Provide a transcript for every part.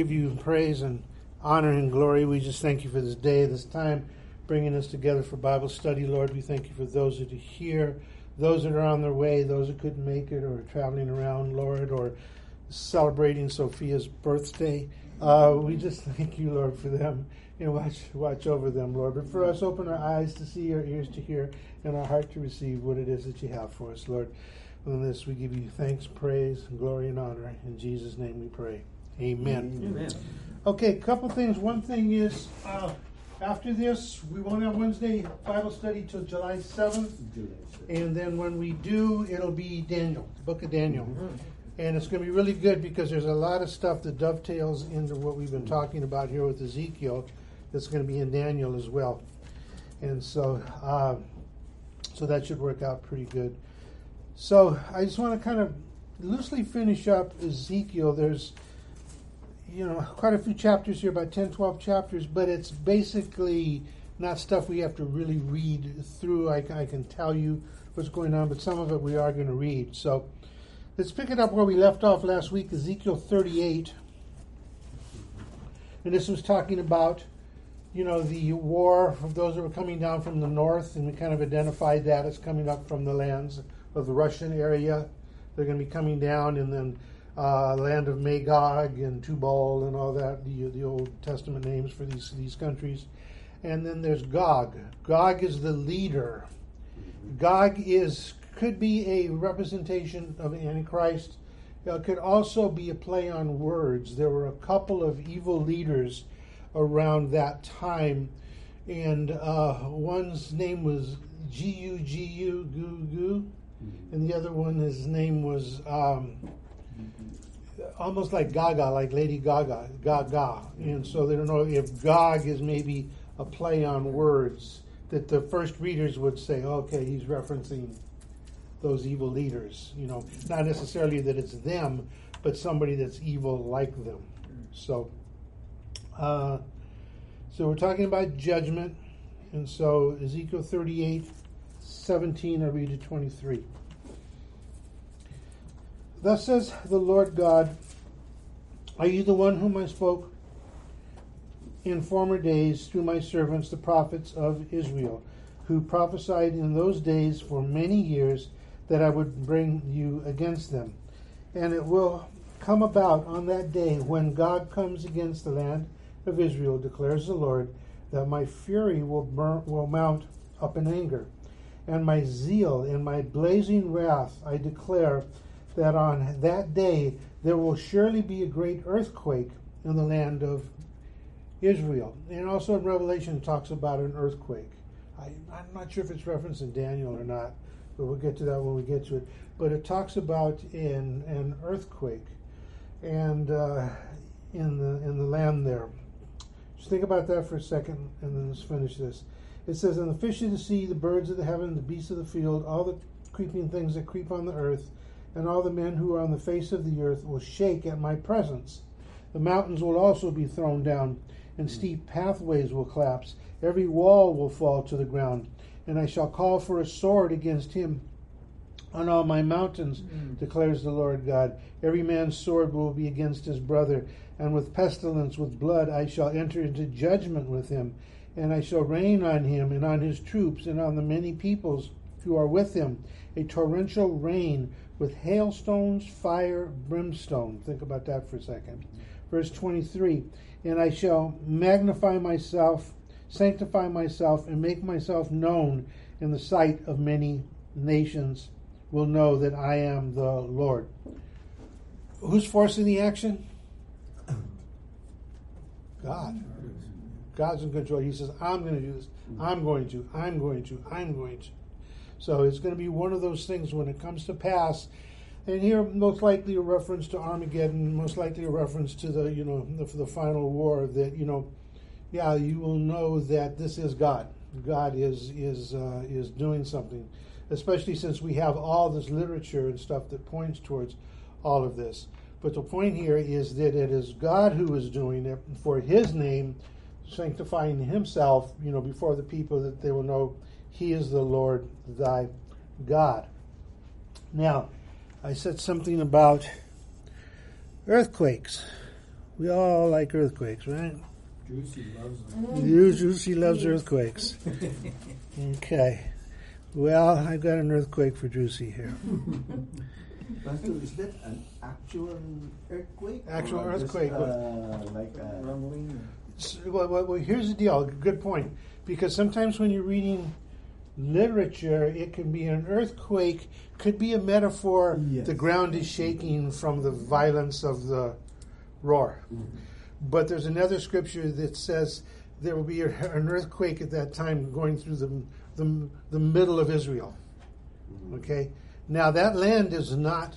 give you praise and honor and glory. We just thank you for this day, this time, bringing us together for Bible study, Lord. We thank you for those that are here, those that are on their way, those that couldn't make it, or traveling around, Lord, or celebrating Sophia's birthday. Uh, we just thank you, Lord, for them and watch watch over them, Lord. But for us, open our eyes to see, our ears to hear, and our heart to receive what it is that you have for us, Lord. On this, we give you thanks, praise, glory, and honor. In Jesus' name we pray. Amen. Amen. Okay, a couple things. One thing is, uh, after this, we won't have Wednesday Bible study till July 7th. And then when we do, it'll be Daniel, the book of Daniel. And it's going to be really good because there's a lot of stuff that dovetails into what we've been talking about here with Ezekiel that's going to be in Daniel as well. And so, uh, so that should work out pretty good. So I just want to kind of loosely finish up Ezekiel. There's you know, quite a few chapters here, about 10, 12 chapters, but it's basically not stuff we have to really read through. I, I can tell you what's going on, but some of it we are going to read. So let's pick it up where we left off last week, Ezekiel 38. And this was talking about, you know, the war of those that were coming down from the north, and we kind of identified that as coming up from the lands of the Russian area. They're going to be coming down, and then uh, land of Magog and Tubal and all that, the, the Old Testament names for these, these countries. And then there's Gog. Gog is the leader. Gog is could be a representation of Antichrist. It could also be a play on words. There were a couple of evil leaders around that time, and uh, one's name was G U G U Goo Goo, and the other one his name was um, almost like Gaga, like Lady Gaga, Gaga. And so they don't know if Gog is maybe a play on words that the first readers would say, okay, he's referencing those evil leaders. You know, not necessarily that it's them, but somebody that's evil like them. So, uh, so we're talking about judgment. And so Ezekiel 38, 17, I read to 23. Thus says the Lord God, Are you the one whom I spoke in former days through my servants, the prophets of Israel, who prophesied in those days for many years that I would bring you against them? And it will come about on that day when Gog comes against the land of Israel, declares the Lord, that my fury will, burn, will mount up in anger, and my zeal and my blazing wrath I declare that on that day there will surely be a great earthquake in the land of Israel. And also in Revelation talks about an earthquake. I, am not sure if it's referenced in Daniel or not, but we'll get to that when we get to it. But it talks about in an earthquake and uh, in the in the land there. Just think about that for a second, and then let's finish this. It says, "And the fish of the sea, the birds of the heaven, the beasts of the field, all the creeping things that creep on the earth." And all the men who are on the face of the earth will shake at my presence. The mountains will also be thrown down, and steep pathways will collapse. Every wall will fall to the ground, and I shall call for a sword against him on all my mountains, mm. declares the Lord God. Every man's sword will be against his brother, and with pestilence, with blood, I shall enter into judgment with him, and I shall rain on him and on his troops and on the many peoples who are with him a torrential rain with hailstones, fire, brimstone. Think about that for a second. Verse 23 And I shall magnify myself, sanctify myself, and make myself known in the sight of many nations, will know that I am the Lord. Who's forcing the action? God. God's in control. He says, I'm going to do this. I'm going to. I'm going to. I'm going to. So it's going to be one of those things when it comes to pass. And here, most likely a reference to Armageddon, most likely a reference to the, you know, the, the final war. That you know, yeah, you will know that this is God. God is is uh, is doing something, especially since we have all this literature and stuff that points towards all of this. But the point here is that it is God who is doing it for His name, sanctifying Himself, you know, before the people that they will know he is the Lord thy God. Now, I said something about earthquakes. We all like earthquakes, right? Juicy loves them. You, Juicy loves earthquakes. Okay. Well, I've got an earthquake for Juicy here. Pastor, is that an actual earthquake? Actual Or just, earthquake. Uh, like a, Rumbling. S- Well, well, well, here's the deal. Good point. Because sometimes when you're reading literature, it can be an earthquake, could be a metaphor. Yes. The ground is shaking from the violence of the roar. Mm-hmm. But there's another scripture that says there will be a, an earthquake at that time going through the, the, the middle of Israel. Mm-hmm. Okay? Now, that land is not.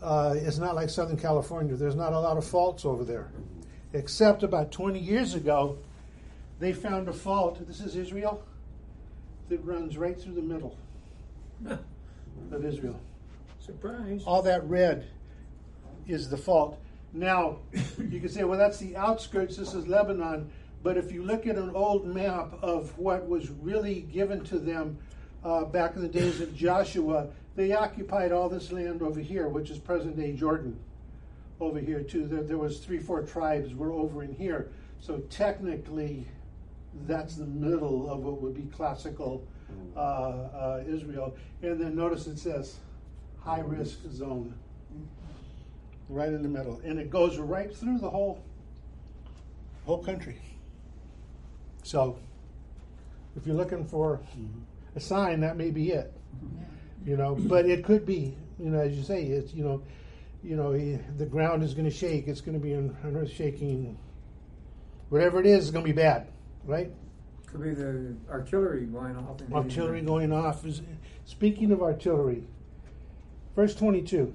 Uh, it's not like Southern California. There's not a lot of faults over there mm-hmm. except about 20 years ago, they found a fault. This is Israel that runs right through the middle of Israel. Surprise. All that red is the fault. Now, you can say, well, that's the outskirts. This is Lebanon. But if you look at an old map of what was really given to them uh, back in the days of Joshua, they occupied all this land over here, which is present day Jordan over here too. There, there was three, four tribes were over in here. So technically, that's the middle of what would be classical uh, uh, Israel. And then notice it says high risk zone, right in the middle, and it goes right through the whole whole country. So, if you're looking for a sign, that may be it. You know, but it could be. You know, as you say, it's you know you know, he- the ground is going to shake. It's going to be an, an earth shaking. Whatever it is, is going to be bad, right? Could be the artillery going off. Artillery going off. Is, speaking of artillery, verse 22.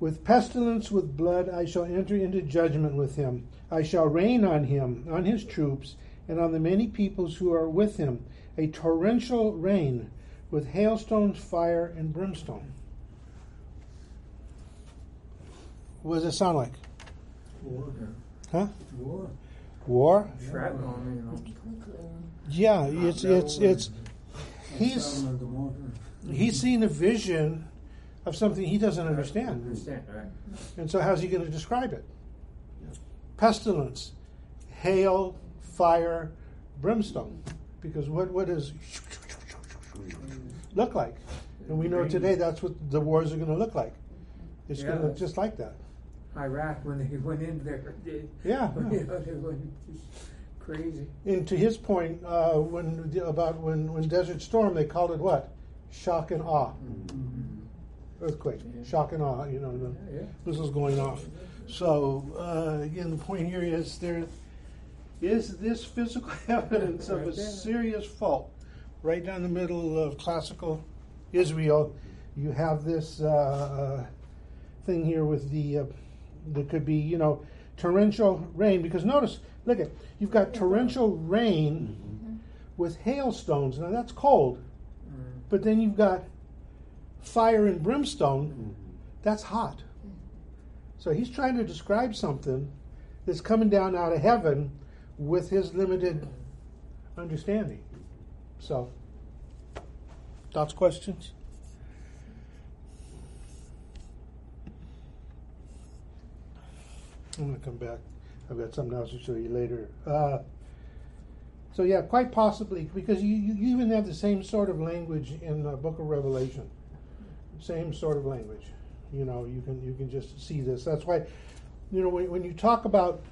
With pestilence, with blood, I shall enter into judgment with him. I shall rain on him, on his troops, and on the many peoples who are with him, a torrential rain with hailstones, fire, and brimstone. What does it sound like? War. Huh? War. War? Yeah, it's it's it's he's he's seen a vision of something he doesn't understand. Understand, right? And so how's he going to describe it? Pestilence, hail, fire, brimstone. Because what what does look like? And we know today that's what the wars are going to look like. It's going to look just like that. Iraq, when they went in there, they, Yeah. you know, they went just crazy. And to his point, uh, when about when when Desert Storm, they called it what? Shock and awe. Earthquake. Yeah. Shock and awe. You know, the, Yeah. this is going off. So uh, again, the point here is there is this physical evidence of a there. serious fault right down the middle of classical Israel. You have this uh, uh, thing here with the uh, there could be you know torrential rain because notice look at you've got torrential rain with hailstones. Now that's cold, Mm. but then you've got fire and brimstone. That's hot. So he's trying to describe something that's coming down out of heaven with his limited understanding. So, thoughts, questions? I'm going to come back. I've got something else to show you later. Uh, so yeah, quite possibly because you, you, you even have the same sort of language in the Book of Revelation. Same sort of language. You know, you can you can just see this. That's why, you know, when, when you talk about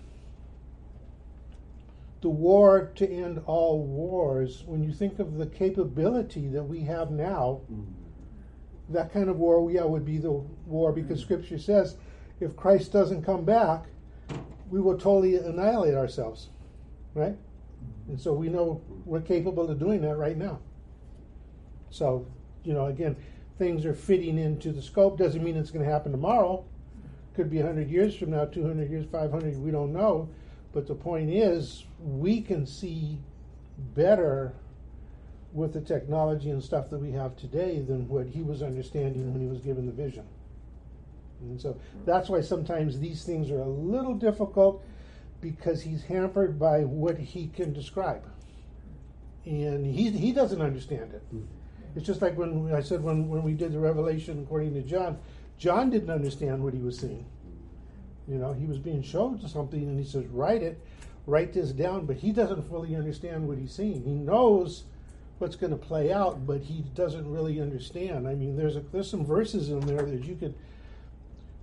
the war to end all wars, when you think of the capability that we have now, that kind of war, yeah, would be the war because Scripture says, if Christ doesn't come back, we will totally annihilate ourselves, right? And so we know we're capable of doing that right now. So, you know, again, things are fitting into the scope. Doesn't mean it's going to happen tomorrow. Could be 100 years from now, 200 years, 500, we don't know. But the point is, we can see better with the technology and stuff that we have today than what he was understanding when he was given the vision. And so that's why sometimes these things are a little difficult because he's hampered by what he can describe. And he, he doesn't understand it. Mm-hmm. It's just like when I said when, when we did the revelation according to John, John didn't understand what he was seeing. You know, he was being shown something, and he says, "Write it, write this down." But he doesn't fully understand what he's seeing. He knows what's going to play out, but he doesn't really understand. I mean, there's a, there's some verses in there that you could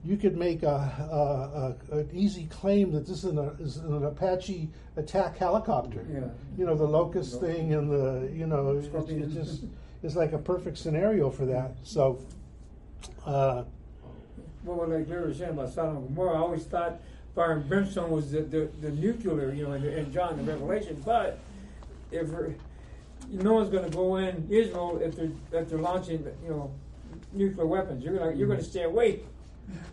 you could make a, a, a an easy claim that this is an, is an Apache attack helicopter. Yeah. You know, the locust thing and the you know, it, it just is like a perfect scenario for that. So. Uh, Well, like Larry was saying about Sodom and Gomorrah, I always thought fire and brimstone was the, the, the nuclear, you know, in, in John the Revelation. But if no one's going to go in Israel if they're if they're launching, you know, nuclear weapons. You're gonna you're going to stay away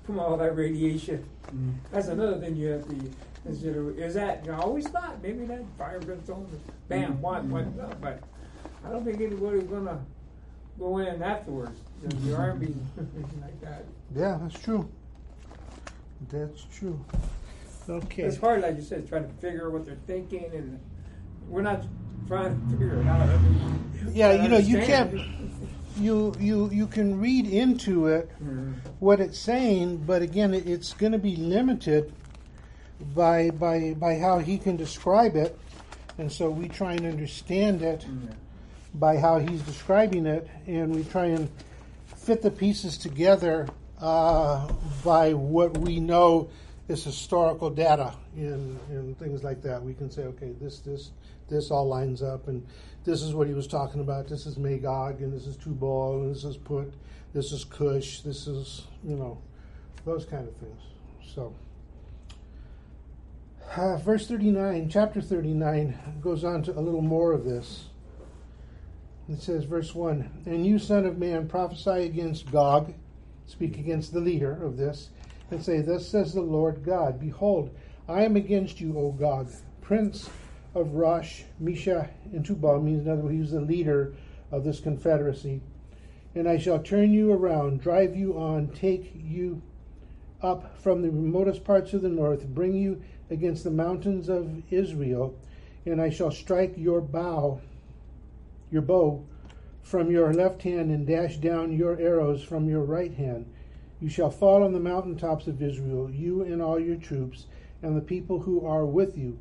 from all that radiation. Mm. That's another thing you have to consider. Is that you know, I always thought maybe that fire and brimstone, bam, mm. one, one, mm. no, but I don't think anybody's going to go in afterwards. The, mm-hmm. the army, like that. yeah, that's true. That's true. Okay. It's hard, like you said, trying to figure out what they're thinking, and we're not trying to figure it out. I mean, Yeah, you know, you can't. You you you can read into it Mhm. what it's saying, but again, it, it's going to be limited by by by how he can describe it, and so we try and understand it Yeah. by how he's describing it, and we try and fit the pieces together uh, by what we know is historical data and, and things like that. We can say, okay, this this this all lines up, and this is what he was talking about. This is Magog, and this is Tubal, and this is Put, this is Cush, this is you know those kind of things. So. Uh, verse 39, chapter 39, goes on to a little more of this. It says, verse 1 And you, son of man, prophesy against Gog, speak against the leader of this, and say, Thus says the Lord God, Behold, I am against you, O Gog, prince of Rosh, Meshech, and Tubal, means in other words, he was the leader of this confederacy. And I shall turn you around, drive you on, take you up from the remotest parts of the north, bring you against the mountains of Israel, and I shall strike your bow, your bow, from your left hand, and dash down your arrows from your right hand. You shall fall on the mountain tops of Israel, you and all your troops, and the people who are with you.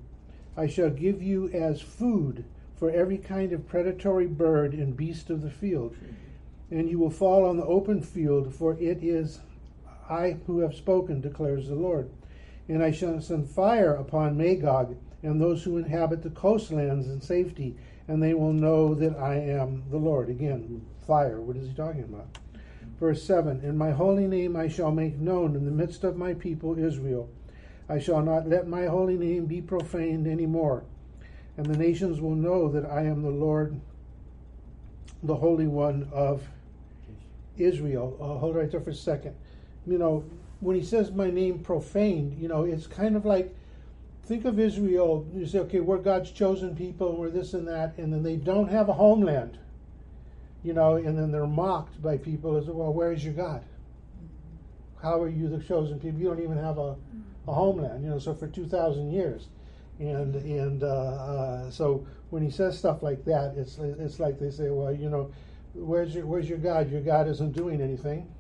I shall give you as food for every kind of predatory bird and beast of the field. And you will fall on the open field, for it is I who have spoken, declares the Lord. And I shall send fire upon Magog and those who inhabit the coastlands in safety, and they will know that I am the Lord. Again, fire. What is he talking about? Verse 7 In my holy name I shall make known in the midst of my people Israel. I shall not let my holy name be profaned any more. And the nations will know that I am the Lord, the Holy One of Israel. Uh, hold right there for a second. You know, when he says my name profaned, you know, it's kind of like think of Israel. You say, okay, we're God's chosen people, we're this and that, and then they don't have a homeland. You know, and then they're mocked by people as well. Where is your God? How are you the chosen people? You don't even have a, a homeland. You know, so for two thousand years, and and uh, uh, so when he says stuff like that, it's it's like they say, well, you know, where's your where's your God? Your God isn't doing anything,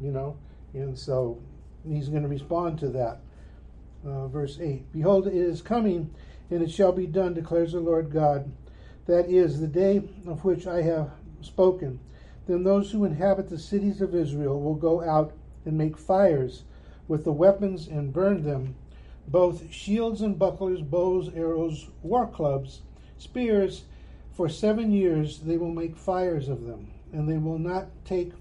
you know, and so he's going to respond to that. Uh, verse eight: Behold, it is coming, and it shall be done, declares the Lord God. That is the day of which I have spoken. Then those who inhabit the cities of Israel will go out and make fires with the weapons and burn them, both shields and bucklers, bows, arrows, war clubs, spears. For seven years they will make fires of them, and they will not take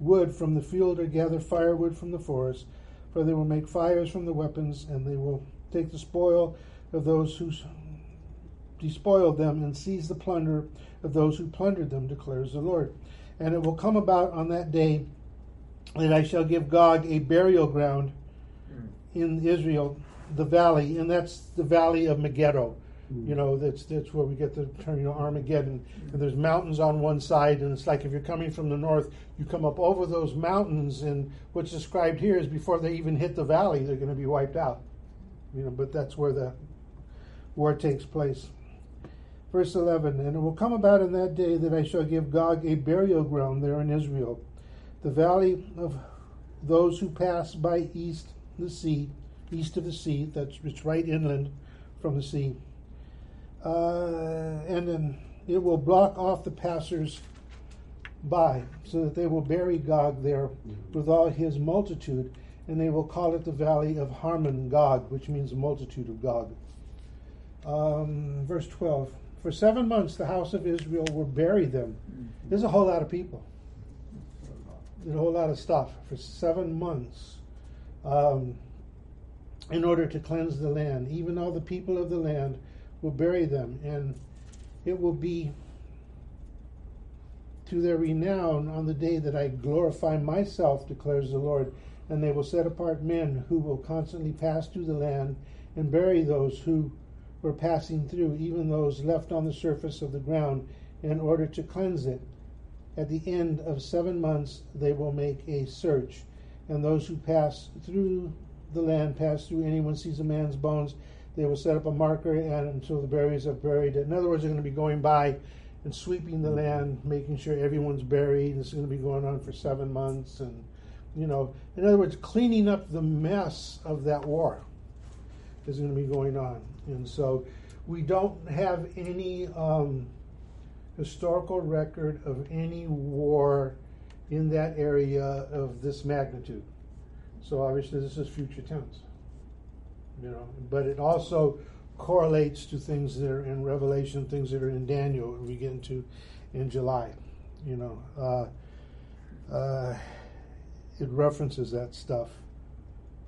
wood from the field or gather firewood from the forest, for they will make fires from the weapons, and they will take the spoil of those who despoiled them and seize the plunder of those who plundered them, declares the Lord. And it will come about on that day that I shall give Gog a burial ground hmm. in Israel, the valley, and that's the valley of Megiddo. Hmm. You know, that's that's where we get the term, you know, Armageddon. And there's mountains on one side, and it's like if you're coming from the north, you come up over those mountains, and what's described here is before they even hit the valley, they're going to be wiped out. You know, but that's where the war takes place. Verse 11 And it will come about in that day that I shall give Gog a burial ground there in Israel, the valley of those who pass by east the sea, east of the sea. That's it's right inland from the sea. Uh, and then it will block off the passers by, so that they will bury Gog there with all his multitude, and they will call it the valley of Hamon Gog, which means the multitude of Gog. Um, verse 12 For seven months the house of Israel will bury them. There's a whole lot of people, there's a whole lot of stuff for seven months. Um, in order to cleanse the land, even all the people of the land will bury them, and it will be to their renown on the day that I glorify myself, declares the Lord. And they will set apart men who will constantly pass through the land and bury those who were passing through, even those left on the surface of the ground, in order to cleanse it. At the end of seven months, they will make a search, and those who pass through the land pass through. Anyone sees a man's bones, they will set up a marker, and until the burials are buried. In other words, they're going to be going by and sweeping the land, making sure everyone's buried. This is going to be going on for seven months, and you know, in other words, cleaning up the mess of that war is going to be going on. And so, we don't have any um, historical record of any war in that area of this magnitude. So obviously, this is future tense. You know, but it also correlates to things that are in Revelation, things that are in Daniel. We get into in July. You know, uh, uh, it references that stuff.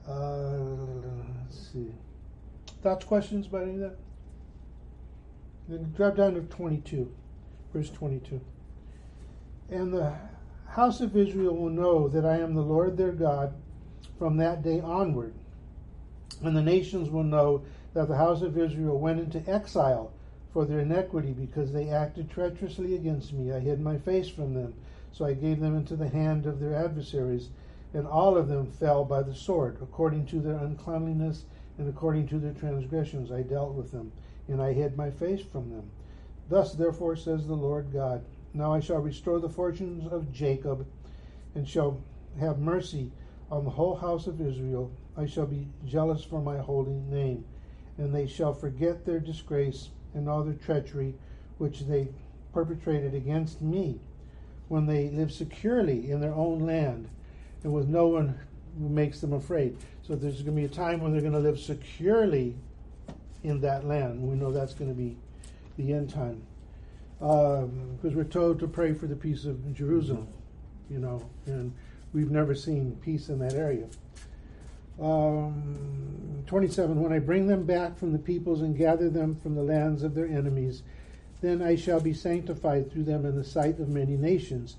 Uh, let's see. Thoughts, questions about any of that? Then drop down to 22, verse 22. And the house of Israel will know that I am the Lord their God from that day onward. And the nations will know that the house of Israel went into exile for their iniquity because they acted treacherously against me. I hid my face from them, so I gave them into the hand of their adversaries, and all of them fell by the sword. According to their uncleanliness and according to their transgressions, I dealt with them, and I hid my face from them. Thus, therefore, says the Lord God Now I shall restore the fortunes of Jacob, and shall have mercy on the whole house of Israel. I shall be jealous for my holy name, and they shall forget their disgrace and all their treachery which they perpetrated against me when they live securely in their own land and with no one who makes them afraid. So there's going to be a time when they're going to live securely in that land. We know that's going to be the end time. Because um, we're told to pray for the peace of Jerusalem, you know, and we've never seen peace in that area. Um, 27 When I bring them back from the peoples and gather them from the lands of their enemies, then I shall be sanctified through them in the sight of many nations.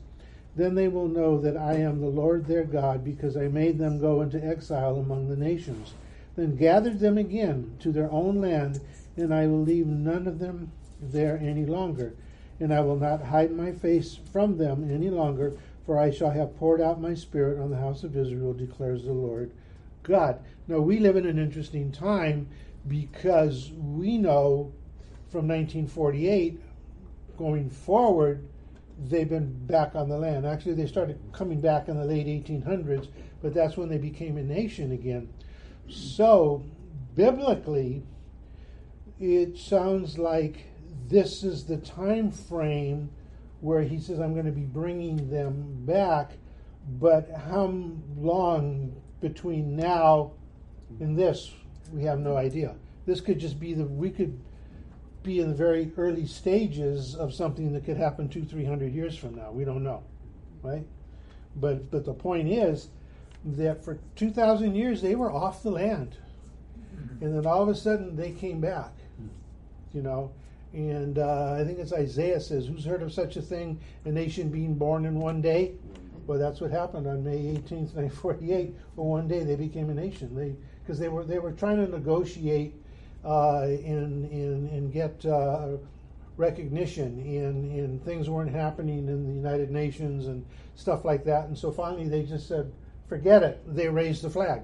Then they will know that I am the Lord their God, because I made them go into exile among the nations. Then gathered them again to their own land, and I will leave none of them there any longer. And I will not hide my face from them any longer, for I shall have poured out my spirit on the house of Israel, declares the Lord God. Now, we live in an interesting time because we know from 1948 going forward, they've been back on the land. Actually, they started coming back in the late 1800s, but that's when they became a nation again. So, biblically, it sounds like this is the time frame where he says, I'm going to be bringing them back, but how long between now and this, we have no idea. This could just be the, we could be in the very early stages of something that could happen two, three hundred years from now. We don't know, right? But, but the point is that for 2,000 years they were off the land. And then all of a sudden they came back, you know. And uh, I think it's Isaiah says, Who's heard of such a thing, a nation being born in one day? Well, that's what happened on May 18th, 1948. Well, one day they became a nation. They because they were they were trying to negotiate uh, and, and and get uh, recognition, and and things weren't happening in the United Nations and stuff like that. And so finally, they just said, "Forget it." They raised the flag.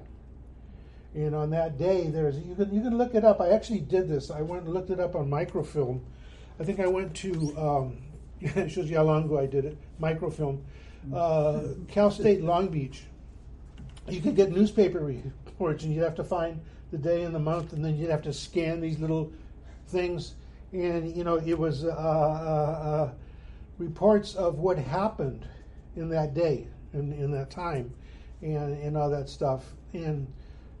And on that day, there's you can you can look it up. I actually did this. I went and looked it up on microfilm. I think I went to um, it shows you how long ago I did it. Microfilm uh, Cal State Long Beach you could get newspaper reports, and you'd have to find the day and the month, and then you'd have to scan these little things, and you know it was uh, uh, uh, reports of what happened in that day in, in that time, and and all that stuff, and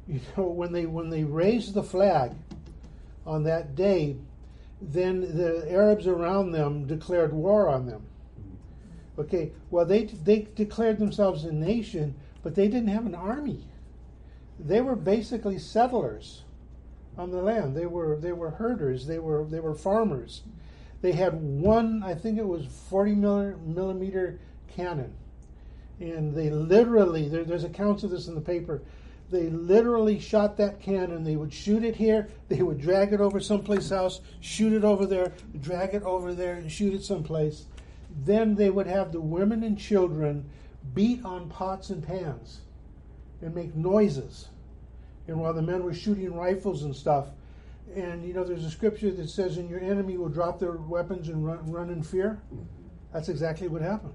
you know when they when they raised the flag on that day, then the Arabs around them declared war on them. Okay, well they they declared themselves a nation, but they didn't have an army. They were basically settlers on the land. They were they were herders. They were they were farmers. They had one, I think it was forty millimeter cannon, and they literally there, there's accounts of this in the paper. They literally shot that cannon. They would shoot it here. They would drag it over someplace else, shoot it over there, drag it over there, and shoot it someplace. Then they would have the women and children beat on pots and pans and make noises. And while the men were shooting rifles and stuff, and you know, there's a scripture that says, "And your enemy will drop their weapons and run, run in fear." That's exactly what happened.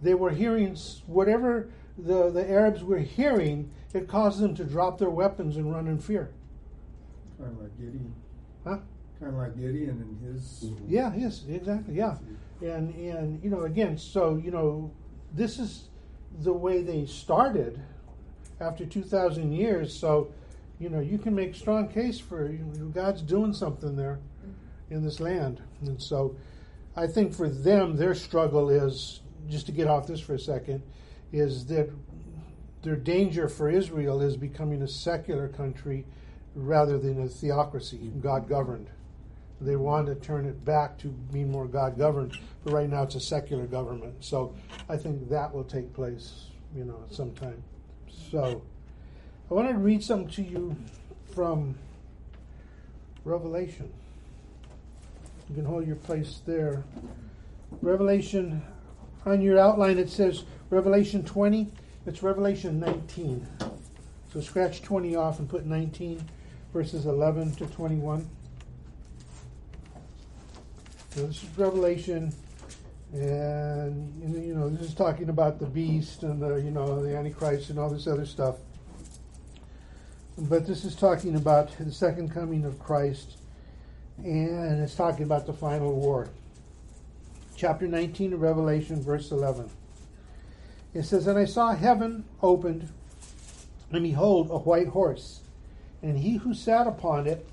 They were hearing whatever the, the Arabs were hearing, it caused them to drop their weapons and run in fear. Kind of like Gideon. Huh? Kind of like Gideon and his. Mm-hmm. Yeah, yes, exactly, yeah. And, and, you know, again, so, you know, this is the way they started after 2,000 years. So, you know, you can make strong case for you know, God's doing something there in this land. And so I think for them, their struggle is, just to get off this for a second, is that their danger for Israel is becoming a secular country rather than a theocracy, God governed. They want to turn it back to being more God governed, but right now it's a secular government. So I think that will take place, you know, sometime. So I want to read something to you from Revelation. You can hold your place there. Revelation, on your outline, it says Revelation 20, it's Revelation 19. So scratch 20 off and put 19, verses 11 to 21. So this is Revelation, and you know this is talking about the beast and the you know the Antichrist and all this other stuff. But this is talking about the second coming of Christ, and it's talking about the final war. Chapter 19 of Revelation, verse 11. It says, And I saw heaven opened, and behold, a white horse. And he who sat upon it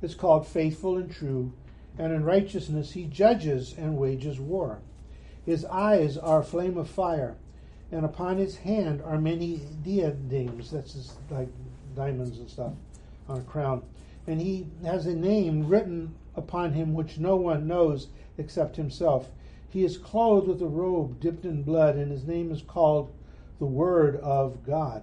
is called faithful and true, and in righteousness he judges and wages war. His eyes are a flame of fire, and upon his hand are many diadems, that's his, like diamonds and stuff, on a crown. And he has a name written upon him which no one knows except himself. He is clothed with a robe dipped in blood, and his name is called the Word of God.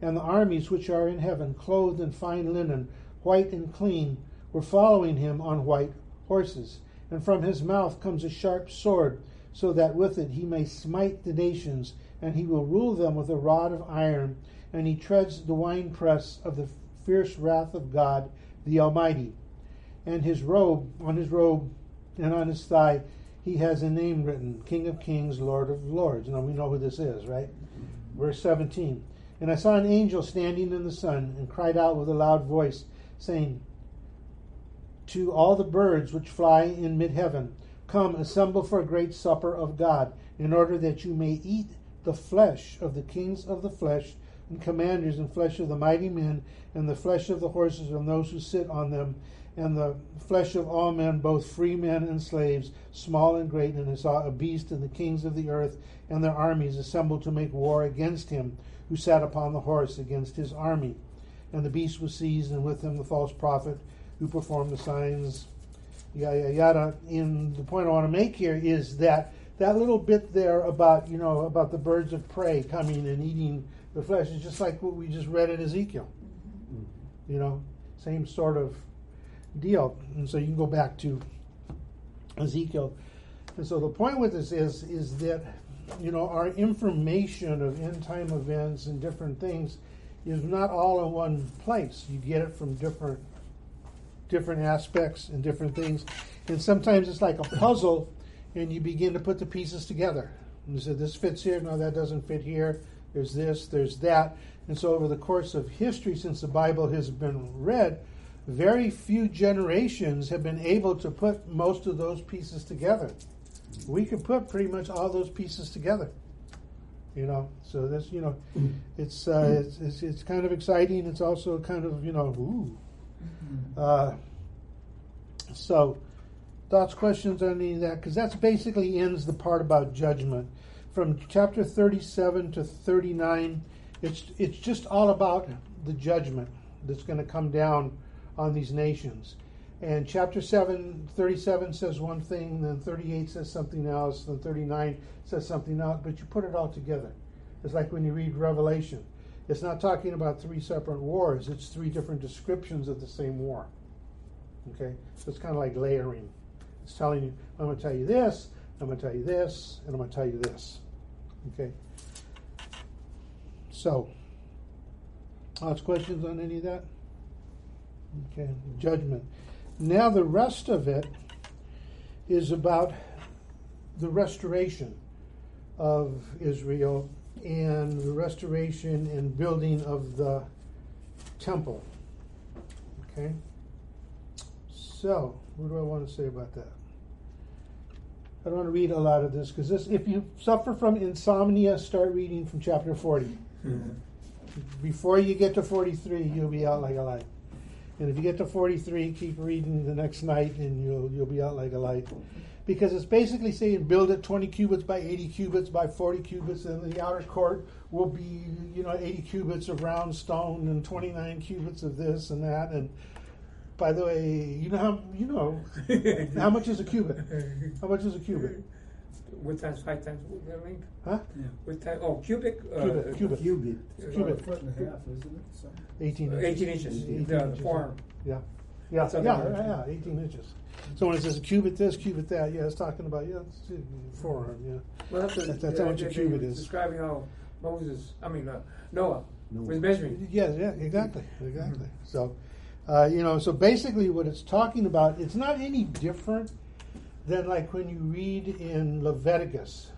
And the armies which are in heaven, clothed in fine linen, white and clean, were following him on white horses. And from his mouth comes a sharp sword, so that with it he may smite the nations, and he will rule them with a rod of iron, and he treads the winepress of the fierce wrath of God the Almighty. And his robe, on his robe and on his thigh, he has a name written King of Kings, Lord of Lords. Now we know who this is, right? Verse 17. And I saw an angel standing in the sun and cried out with a loud voice, saying, To all the birds which fly in mid heaven, come, assemble for a great supper of God, in order that you may eat the flesh of the kings of the flesh, and commanders, and flesh of the mighty men, and the flesh of the horses and those who sit on them, and the flesh of all men, both free men and slaves, small and great. And I saw a beast and the kings of the earth and their armies assembled to make war against him who sat upon the horse against his army. And the beast was seized, and with him the false prophet who performed the signs. Yada yada. And the point I want to make here is that that little bit there about you know about the birds of prey coming and eating the flesh is just like what we just read in Ezekiel. Mm-hmm. You know, same sort of deal. And so you can go back to Ezekiel. And so the point with this is is that you know our information of end time events and different things is not all in one place. You get it from different different aspects and different things. And sometimes it's like a puzzle and you begin to put the pieces together. And you say this fits here, no that doesn't fit here, there's this, there's that. And so, over the course of history, since the Bible has been read, very few generations have been able to put most of those pieces together. We could put pretty much all those pieces together. You know, so this, you know, it's, uh, it's, it's it's kind of exciting. It's also kind of you know, ooh. Uh, so, thoughts, questions on any of that? Because that's basically ends the part about judgment. From chapter 37 to 39, it's, it's just all about the judgment that's going to come down on these nations. And chapter 7, 37 says one thing, then 38 says something else, then 39 says something else, but you put it all together. It's like when you read Revelation. It's not talking about three separate wars, it's three different descriptions of the same war. Okay? So it's kind of like layering. It's telling you, I'm going to tell you this, I'm going to tell you this, and I'm going to tell you this. Okay? So, lots of questions on any of that? Okay, judgment. Now, the rest of it is about the restoration of Israel and the restoration and building of the temple. Okay? So, what do I want to say about that? I don't want to read a lot of this because this, if you suffer from insomnia, start reading from chapter 40. Mm-hmm. Before you get to 43, you'll be out like a light. And if you get to 43, keep reading the next night and you'll, you'll be out like a light. Because it's basically saying build it 20 cubits by 80 cubits by 40 cubits, and the outer court will be, you know, 80 cubits of round stone and 29 cubits of this and that. And by the way, you know how you know how much is a cubit? How much is a cubit? What times five times what length? Huh? What time? Oh, cubic. Uh, Cubit, cubit. Cubit. It's Cubit. about foot and a half, isn't it? So, 18 Uh, inches. 18 inches, 18 the inches, forearm. Yeah. Yeah, yeah, yeah, yeah, 18 inches. So when it says a cubit this, cubit that, yeah, it's talking about, yeah, it's forearm, yeah. Well, that's, That's- that's how much a they- they cubit is. Describing how Moses, I mean uh, Noah, Noah. was measuring. Yeah, yeah, exactly, exactly. So, uh, you know, so basically what it's talking about, it's not any different than like when you read in Leviticus,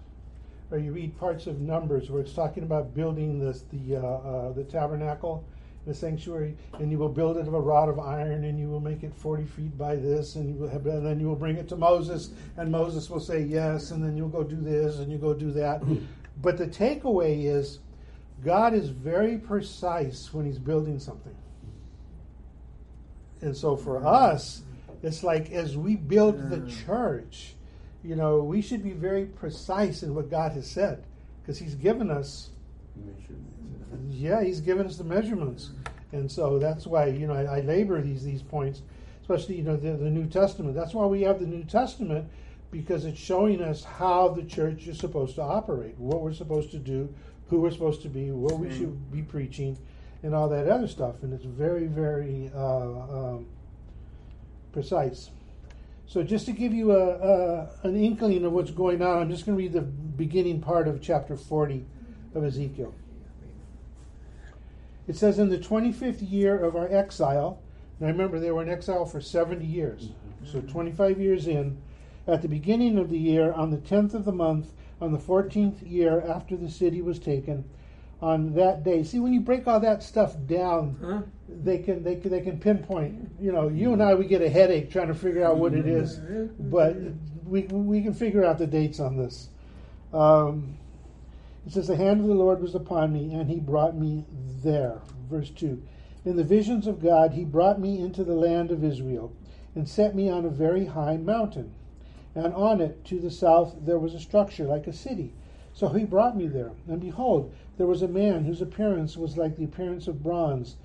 or you read parts of Numbers where it's talking about building this the uh, uh, the tabernacle, the sanctuary, and you will build it of a rod of iron, and you will make it forty feet by this, and you will have, and then you will bring it to Moses, and Moses will say yes, and then you'll go do this, and you go do that. but the takeaway is, God is very precise when He's building something. And so for us, it's like as we build the church, you know, we should be very precise in what God has said because He's given us, yeah, He's given us the measurements. And so that's why, you know, I, I labor these these points, especially, you know, the, the New Testament. That's why we have the New Testament because it's showing us how the church is supposed to operate, what we're supposed to do, who we're supposed to be, what we should be preaching, and all that other stuff. And it's very, very uh, um, precise. So, just to give you a, a, an inkling of what's going on, I'm just going to read the beginning part of chapter 40 of Ezekiel. It says, In the 25th year of our exile, now remember they were in exile for 70 years, so 25 years in, at the beginning of the year, on the 10th of the month, on the 14th year after the city was taken, on that day. See, when you break all that stuff down, Huh? they can they can they can pinpoint. You know, you and I we get a headache trying to figure out what it is, but we we can figure out the dates on this. Um, it says, "The hand of the Lord was upon me, and He brought me there." Verse two. In the visions of God, He brought me into the land of Israel, and set me on a very high mountain, and on it to the south there was a structure like a city. So He brought me there, and behold, there was a man whose appearance was like the appearance of bronze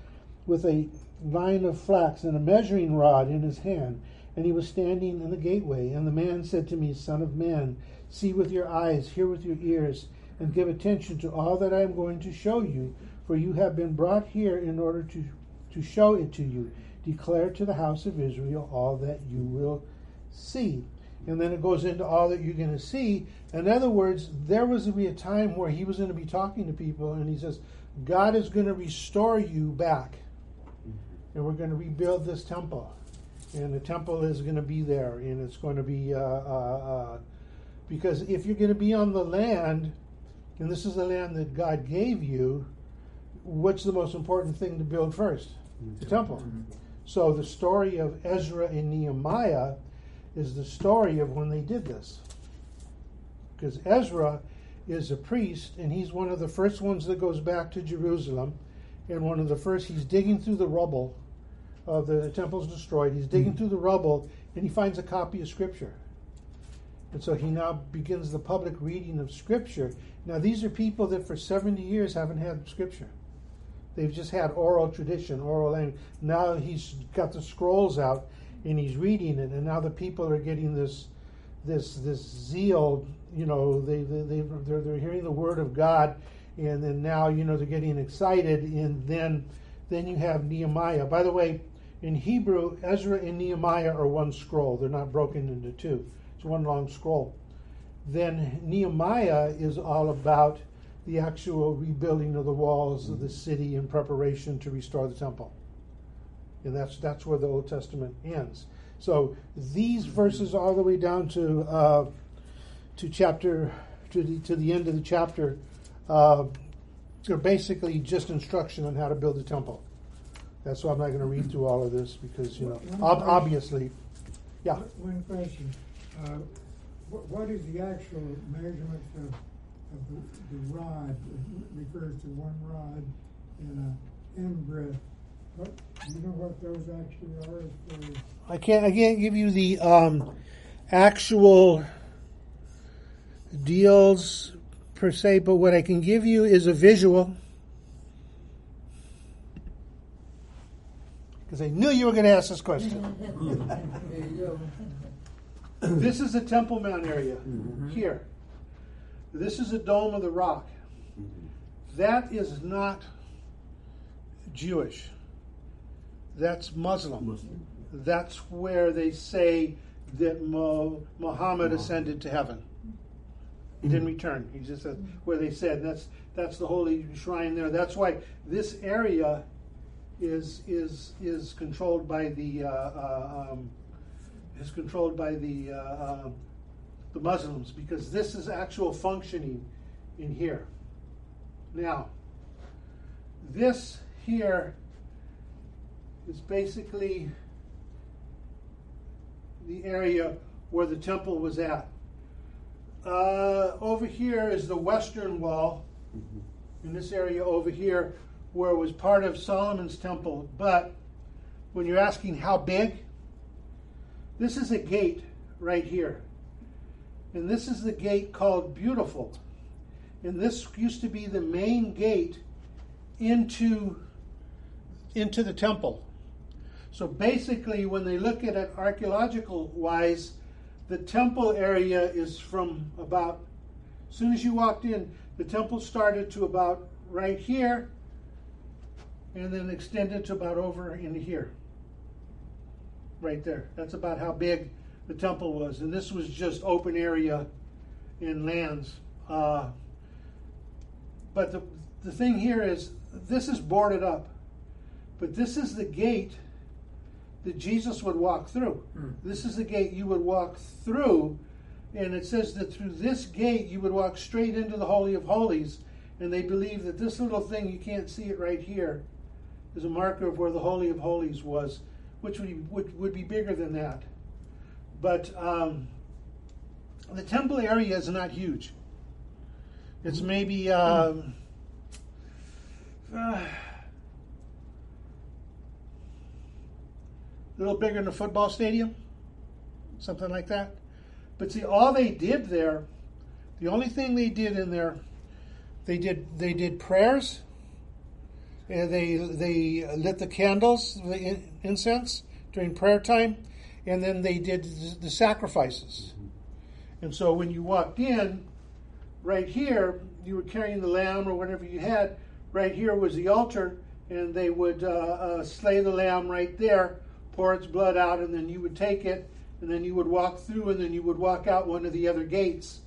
with a line of flax and a measuring rod in his hand, and he was standing in the gateway. And the man said to me, Son of man, see with your eyes, hear with your ears, and give attention to all that I am going to show you, for you have been brought here in order to, to show it to you. Declare to the house of Israel all that you will see. And then it goes into all that you're going to see. In other words, there was to be a time where he was going to be talking to people, and he says, God is going to restore you back and we're going to rebuild this temple. And the temple is going to be there, and it's going to be uh, uh, uh, because if you're going to be on the land, and this is the land that God gave you, what's the most important thing to build first? The temple. So the story of Ezra and Nehemiah is the story of when they did this. Because Ezra is a priest, and he's one of the first ones that goes back to Jerusalem, and one of the first, he's digging through the rubble of the, the temple's destroyed. He's digging mm-hmm. through the rubble, and he finds a copy of Scripture. And so he now begins the public reading of Scripture. Now, these are people that for 70 years haven't had Scripture. They've just had oral tradition, oral language. Now he's got the scrolls out and he's reading it, and now the people are getting this, this, this zeal. You know, they, they, they they're, they're hearing the word of God, and then now you know they're getting excited, and then, then you have Nehemiah. By the way, in Hebrew, Ezra and Nehemiah are one scroll. They're not broken into two. It's one long scroll. Then Nehemiah is all about the actual rebuilding of the walls of the city in preparation to restore the temple. And that's that's where the Old Testament ends. So these verses all the way down to uh, to chapter to the to the end of the chapter uh, are basically just instruction on how to build the temple. That's why I'm not going to read through all of this because you know ob- obviously, yeah. One question. Uh, what, what is the actual measurement of, of the, the rod? It refers to one rod and a end breadth. What, you know what those actually are? as I can't I can't give you the um, actual deals per se, but what I can give you is a visual. Because I knew you were going to ask this question. There you go. this is the Temple Mount area here. This is the Dome of the Rock. That is not Jewish. That's Muslim. That's where they say that Mo- Muhammad ascended to heaven. He didn't return. He just said where they said that's that's the holy shrine there. That's why this area is is is controlled by the uh, uh, um, is controlled by the uh, um, the Muslims because this is actual functioning in here. Now, this here is basically the area where the temple was at. Uh, over here is the western wall, in this area over here, where it was part of Solomon's temple. But when you're asking how big, this is a gate right here. And this is the gate called Beautiful. And this used to be the main gate into, into the temple. So basically, when they look at it archaeological wise, the temple area is from about, as soon as you walked in, the temple started to about right here and then extended to about over into here. Right there. That's about how big the temple was. And this was just open area in lands. Uh, but the, the thing here is, this is boarded up. But this is the gate that Jesus would walk through. This is the gate you would walk through. And it says that through this gate you would walk straight into the Holy of Holies. And they believe that this little thing, you can't see it right here, is a marker of where the Holy of Holies was, which would be, would, would be bigger than that. But um, the temple area is not huge. It's maybe um, uh, a little bigger than a football stadium, something like that. But see, all they did there, the only thing they did in there, they did they did prayers, and they they lit the candles, the incense during prayer time, and then they did the- sacrifices. And so when you walked in, right here, you were carrying the lamb or whatever you had. Right here was the altar, and they would uh, uh, slay the lamb right there, pour its blood out, and then you would take it, and then you would walk through, and then you would walk out one of the other gates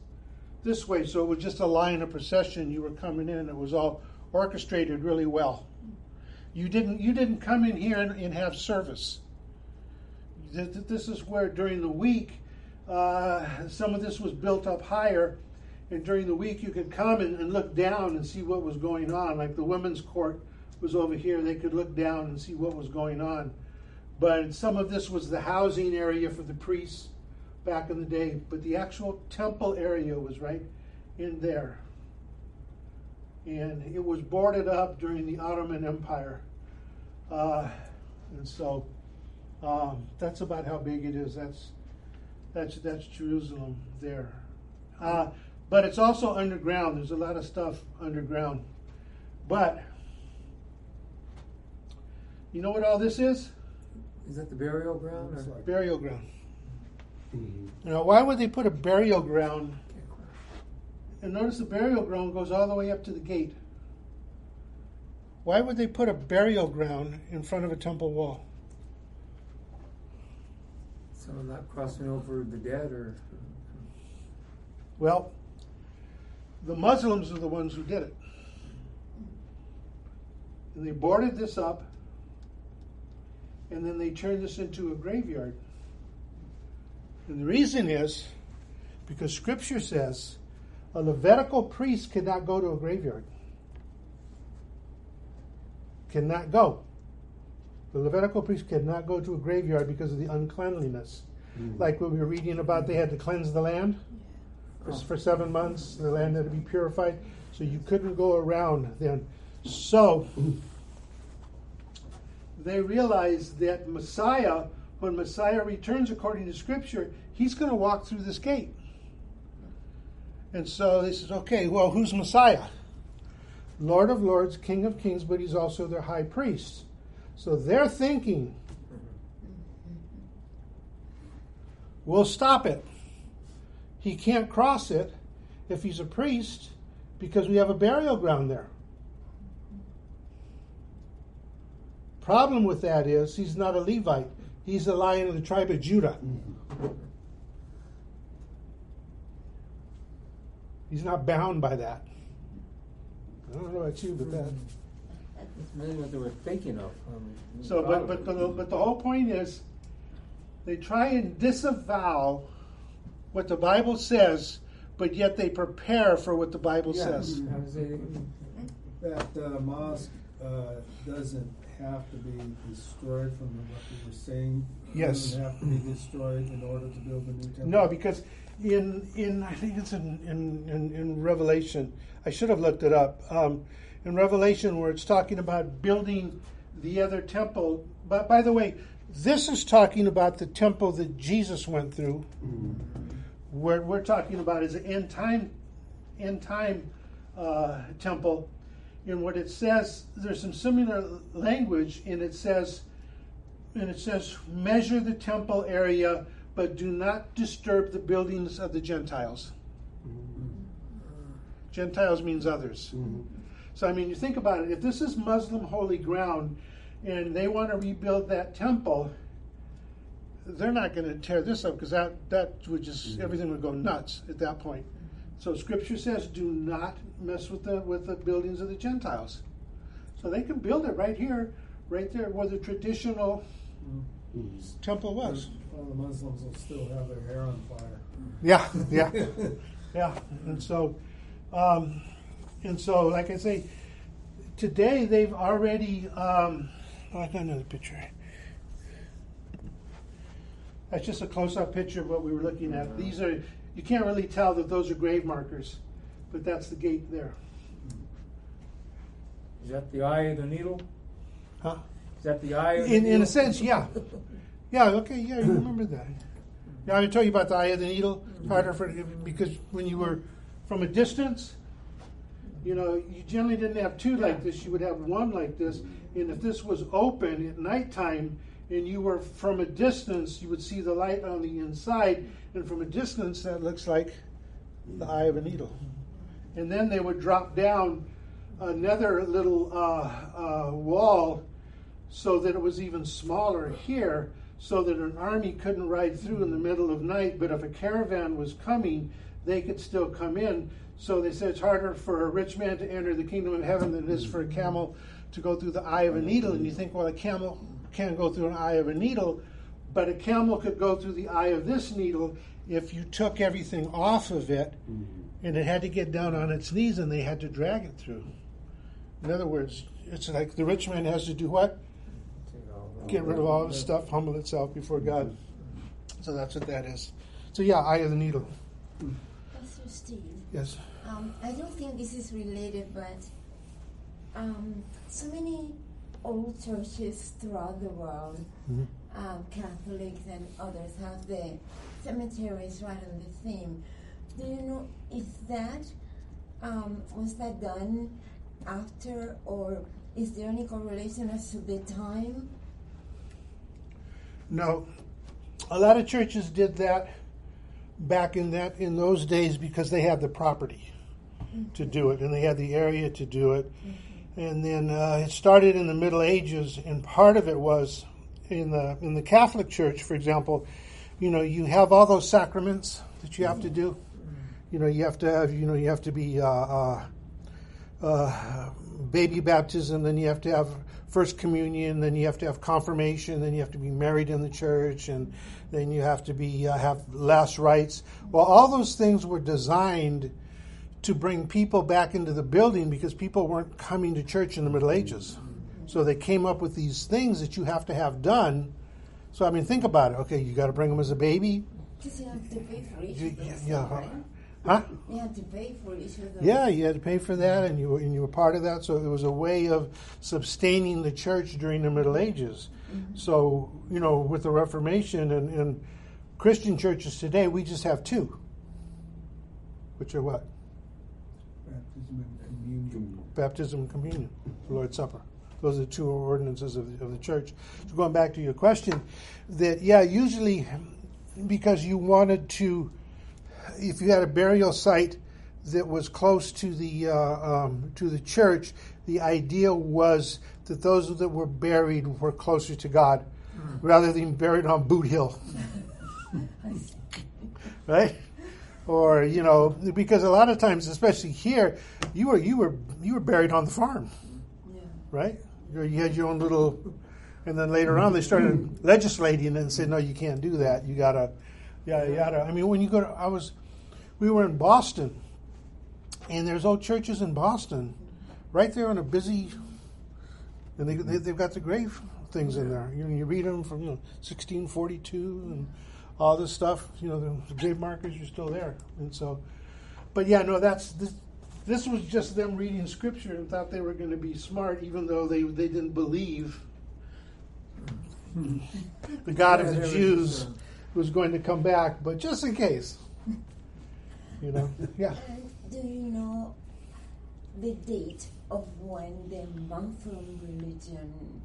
this way. So it was just a line of procession. You were coming in. It was all orchestrated really well. You didn't you didn't come in here and, and have service. Th- th- This is where during the week uh, some of this was built up higher, And during the week, you could come and, and look down and see what was going on. Like the women's court was over here, they could look down and see what was going on. But some of this was the housing area for the priests back in the day. But the actual temple area was right in there. And it was boarded up during the Ottoman Empire. Uh, and so um, that's about how big it is. That's that's that's Jerusalem there. Uh, but it's also underground. There's a lot of stuff underground. But you know what all this is? Is that the burial ground? Or? like- Burial ground. Mm-hmm. Now, why would they put a burial ground? And notice the burial ground goes all the way up to the gate. Why would they put a burial ground in front of a temple wall? So not crossing over the dead or. Well, the Muslims are the ones who did it. And they boarded this up, and then they turned this into a graveyard. And the reason is because Scripture says a Levitical priest cannot go to a graveyard. Cannot go. The Levitical priest cannot go to a graveyard because of the uncleanliness. Hmm. Like what we were reading about, they had to cleanse the land for, for seven months. The land had to be purified, so you couldn't go around then. So hmm. They realize that Messiah, when Messiah returns according to Scripture, he's going to walk through this gate. And so they said, okay, well, who's Messiah? Lord of Lords, King of Kings, but he's also their high priest. So they're thinking, we'll stop it. He can't cross it if he's a priest because we have a burial ground there. Problem with that is he's not a Levite. He's a lion of the tribe of Judah. He's not bound by that. I don't know about you, but that. That's really what they were thinking of. Um, So, but but the, but the whole point is, they try and disavow what the Bible says, but yet they prepare for what the Bible Yeah, says. I was That uh, mosque uh, doesn't have to be destroyed from what you were saying. Yes. Doesn't have to be destroyed in order to build a new temple. No, because in in I think it's in in, in, in Revelation. I should have looked it up. Um, in Revelation, where it's talking about building the other temple. But by the way, this is talking about the temple that Jesus went through. What we're talking about is an end time, end time uh, temple. And what it says, there's some similar language, and it says, and it says, measure the temple area, but do not disturb the buildings of the Gentiles. Mm-hmm. Gentiles means others. Mm-hmm. So, I mean, you think about it. If this is Muslim holy ground and they want to rebuild that temple, they're not going to tear this up because that, that would just, mm-hmm. everything would go nuts at that point. So, Scripture says, do not mess with the, with the buildings of the Gentiles. So, they can build it right here, right there where the traditional temple was. All the Muslims will still have their hair on fire. Yeah, yeah, yeah. And so, um, and so, like I say, today they've already. Um, oh, I got another picture. That's just a close-up picture of what we were looking at. These are you can't really tell that those are grave markers, but that's the gate there. is that the eye of the needle? Huh? Is that the eye of the In needle? in a sense, yeah, yeah. Okay, yeah, you remember that. Yeah, I told you about the eye of the needle. Harder for because when you were from a distance, you know, you generally didn't have two like this. You would have one like this, and if this was open at nighttime and you were from a distance, you would see the light on the inside, and from a distance, that looks like the eye of a needle. And then they would drop down another little uh, uh, wall so that it was even smaller here, so that an army couldn't ride through in the middle of night. But if a caravan was coming, they could still come in. So they said it's harder for a rich man to enter the kingdom of heaven than it is for a camel to go through the eye of a needle. And you think, well, a camel can't go through an eye of a needle, but a camel could go through the eye of this needle if you took everything off of it and it had to get down on its knees, and they had to drag it through. In other words, it's like the rich man has to do what? Get rid of all his stuff, humble itself before God. So that's what that is. So yeah, eye of the needle. Pastor Steve, Yes. um, I don't think this is related, but um, so many old churches throughout the world, Mhm. um, Catholics and others, have the cemeteries right on the theme. Do you know if that um, was that done after, or is there any correlation as to the time? No, a lot of churches did that back in that in those days because they had the property to do it and they had the area to do it. And then uh, it started in the Middle Ages, and part of it was in the in the Catholic Church, for example. You know, you have all those sacraments that you have to do. You know, you have to have you know you have to be uh, uh, uh, baby baptism, then you have to have first communion, then you have to have confirmation, then you have to be married in the church, and then you have to be uh, have last rites. Well, all those things were designed to bring people back into the building because people weren't coming to church in the Middle Ages. So they came up with these things that you have to have done. So I mean, think about it. Okay, you got to bring them as a baby. Because you have to pay for each You- of those, yeah, right? Huh? You have to pay for each of those. Yeah, you had to pay for that, and you were, and you were part of that. So it was a way of sustaining the church during the Middle Ages. Mm-hmm. So you know, with the Reformation and, and Christian churches today, we just have two, which are what Baptism and communion. Baptism and communion, the Lord's Supper. Those are the two ordinances of the, of the church. So going back to your question, that yeah, usually because you wanted to, if you had a burial site that was close to the uh, um, to the church, the idea was that those that were buried were closer to God, rather than buried on Boot Hill, right? Or you know, because a lot of times, especially here, you were you were you were buried on the farm Yeah. right? You had your own little, and then later on they started legislating and said, no, you can't do that. You gotta, yada yada. I mean, when you go to, I was, we were in Boston, and there's old churches in Boston, right there on a busy, and they, they they've got the grave things in there. You know, you read them from you know 1642 and all this stuff. You know, the, the grave markers are still there, and so, but yeah, no, that's this. This was just them reading scripture and thought they were going to be smart, even though they they didn't believe the God of the Jews uh, was going to come back. But just in case, you know, yeah. Do you know the date of when the Muslim religion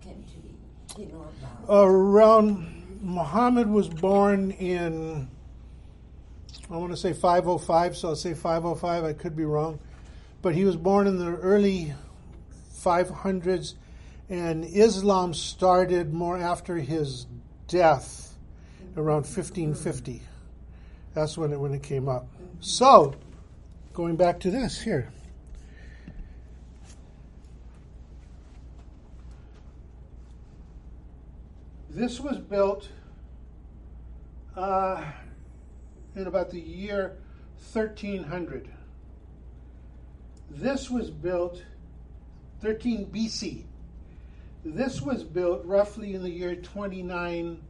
came to be? You know about? Around Muhammad was born in I want to say 505, so I'll say 505. I could be wrong, but he was born in the early 500s, and Islam started more after his death, around 1550. That's when it when it came up. So, going back to this here. This was built uh, in about the year 1300. This was built 13 BC. This was built roughly in the year 29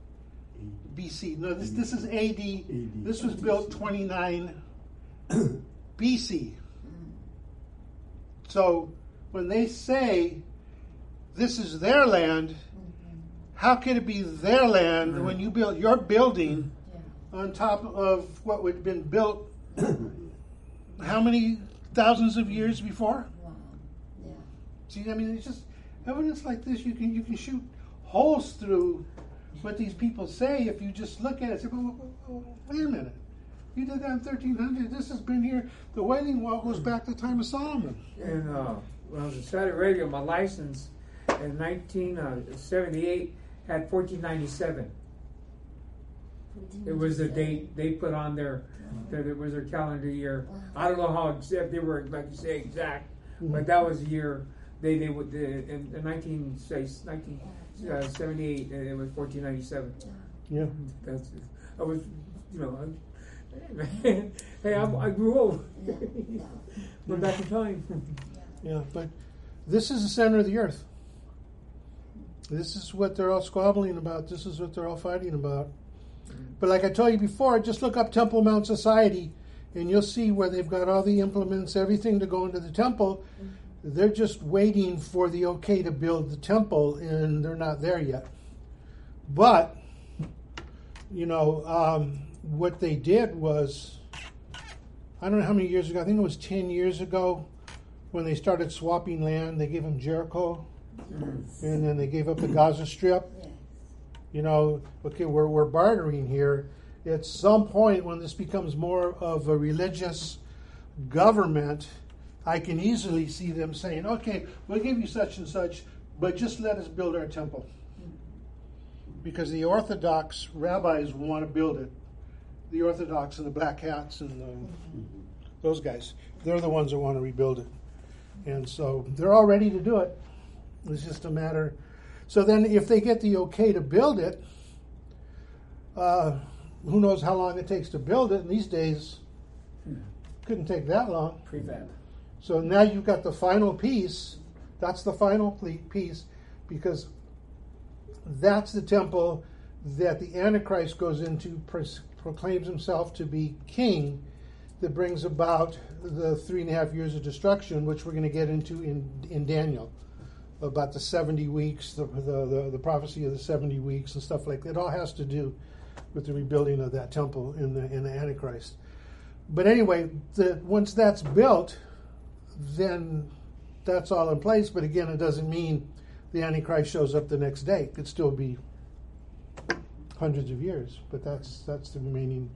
BC. No, this this is AD. This was built 29 BC. So when they say this is their land, how could it be their land when you built your building mm-hmm. Yeah. on top of what had been built how many thousands of years before? Wow. Yeah. See, I mean, it's just evidence like this. You can you can shoot holes through what these people say if you just look at it. Say, well, well, well, wait a minute, you did that in 1300. This has been here. The Wailing Wall goes mm-hmm. back to the time of Solomon. And uh, when I was in Saudi Arabia, my license in 1978 had 1497. It was the date they put on their, that it was their calendar year. I don't know how exact they were, like you say, exact, but that was the year they they would the, in, in 19 say 1978 uh, it was 1497. Yeah. That's I was you know hey, I'm, I grew old. Yeah, yeah. Went back in time. Yeah, but this is the center of the earth. This is what they're all squabbling about. This is what they're all fighting about. But like I told you before, just look up Temple Mount Society and you'll see where they've got all the implements, everything to go into the temple. They're just waiting for the okay to build the temple, and they're not there yet. But, you know, um, what they did was, I don't know how many years ago, I think it was 10 years ago, when they started swapping land, they gave them Jericho, and then they gave up the Gaza Strip you know, okay, we're, we're bartering here. At some point, when this becomes more of a religious government, I can easily see them saying, okay, we'll give you such and such, but just let us build our temple. Because the Orthodox rabbis want to build it. The Orthodox and the black hats and the, those guys, they're the ones that want to rebuild it. And so they're all ready to do it. It's just a matter. So then, if they get the okay to build it, uh, who knows how long it takes to build it? And these days, couldn't take that long. Prefab. So now you've got the final piece. That's the final piece because that's the temple that the Antichrist goes into, proclaims himself to be king, that brings about the three and a half years of destruction, which we're going to get into in, in Daniel. About the 70 weeks, the, the, the, the prophecy of the 70 weeks, and stuff like that. It all has to do with the rebuilding of that temple in the, in the Antichrist. But anyway, the, once that's built, then that's all in place. But again, it doesn't mean the Antichrist shows up the next day. It could still be hundreds of years, but that's that's the remaining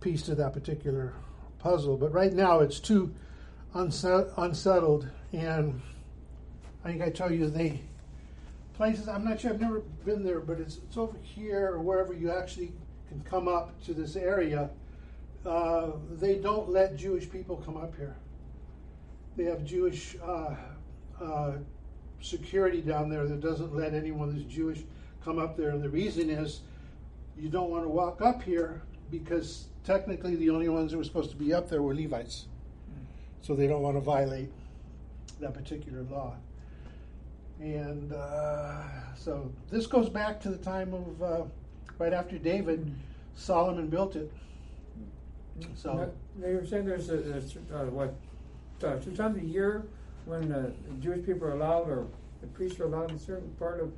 piece to that particular puzzle. But right now, it's too unset, unsettled, and I think I tell you they places. I'm not sure. I've never been there, but it's it's over here or wherever you actually can come up to this area. Uh, they don't let Jewish people come up here they have Jewish uh, uh, security down there that doesn't let anyone that's Jewish come up there. And the reason is you don't want to walk up here because technically the only ones that were supposed to be up there were Levites. So they don't want to violate that particular law. And uh, so this goes back to the time of uh, right after David, Solomon built it. So. They were saying there's a, there's, uh, what, two times a year when uh, Jewish people are allowed or the priests are allowed in a certain part of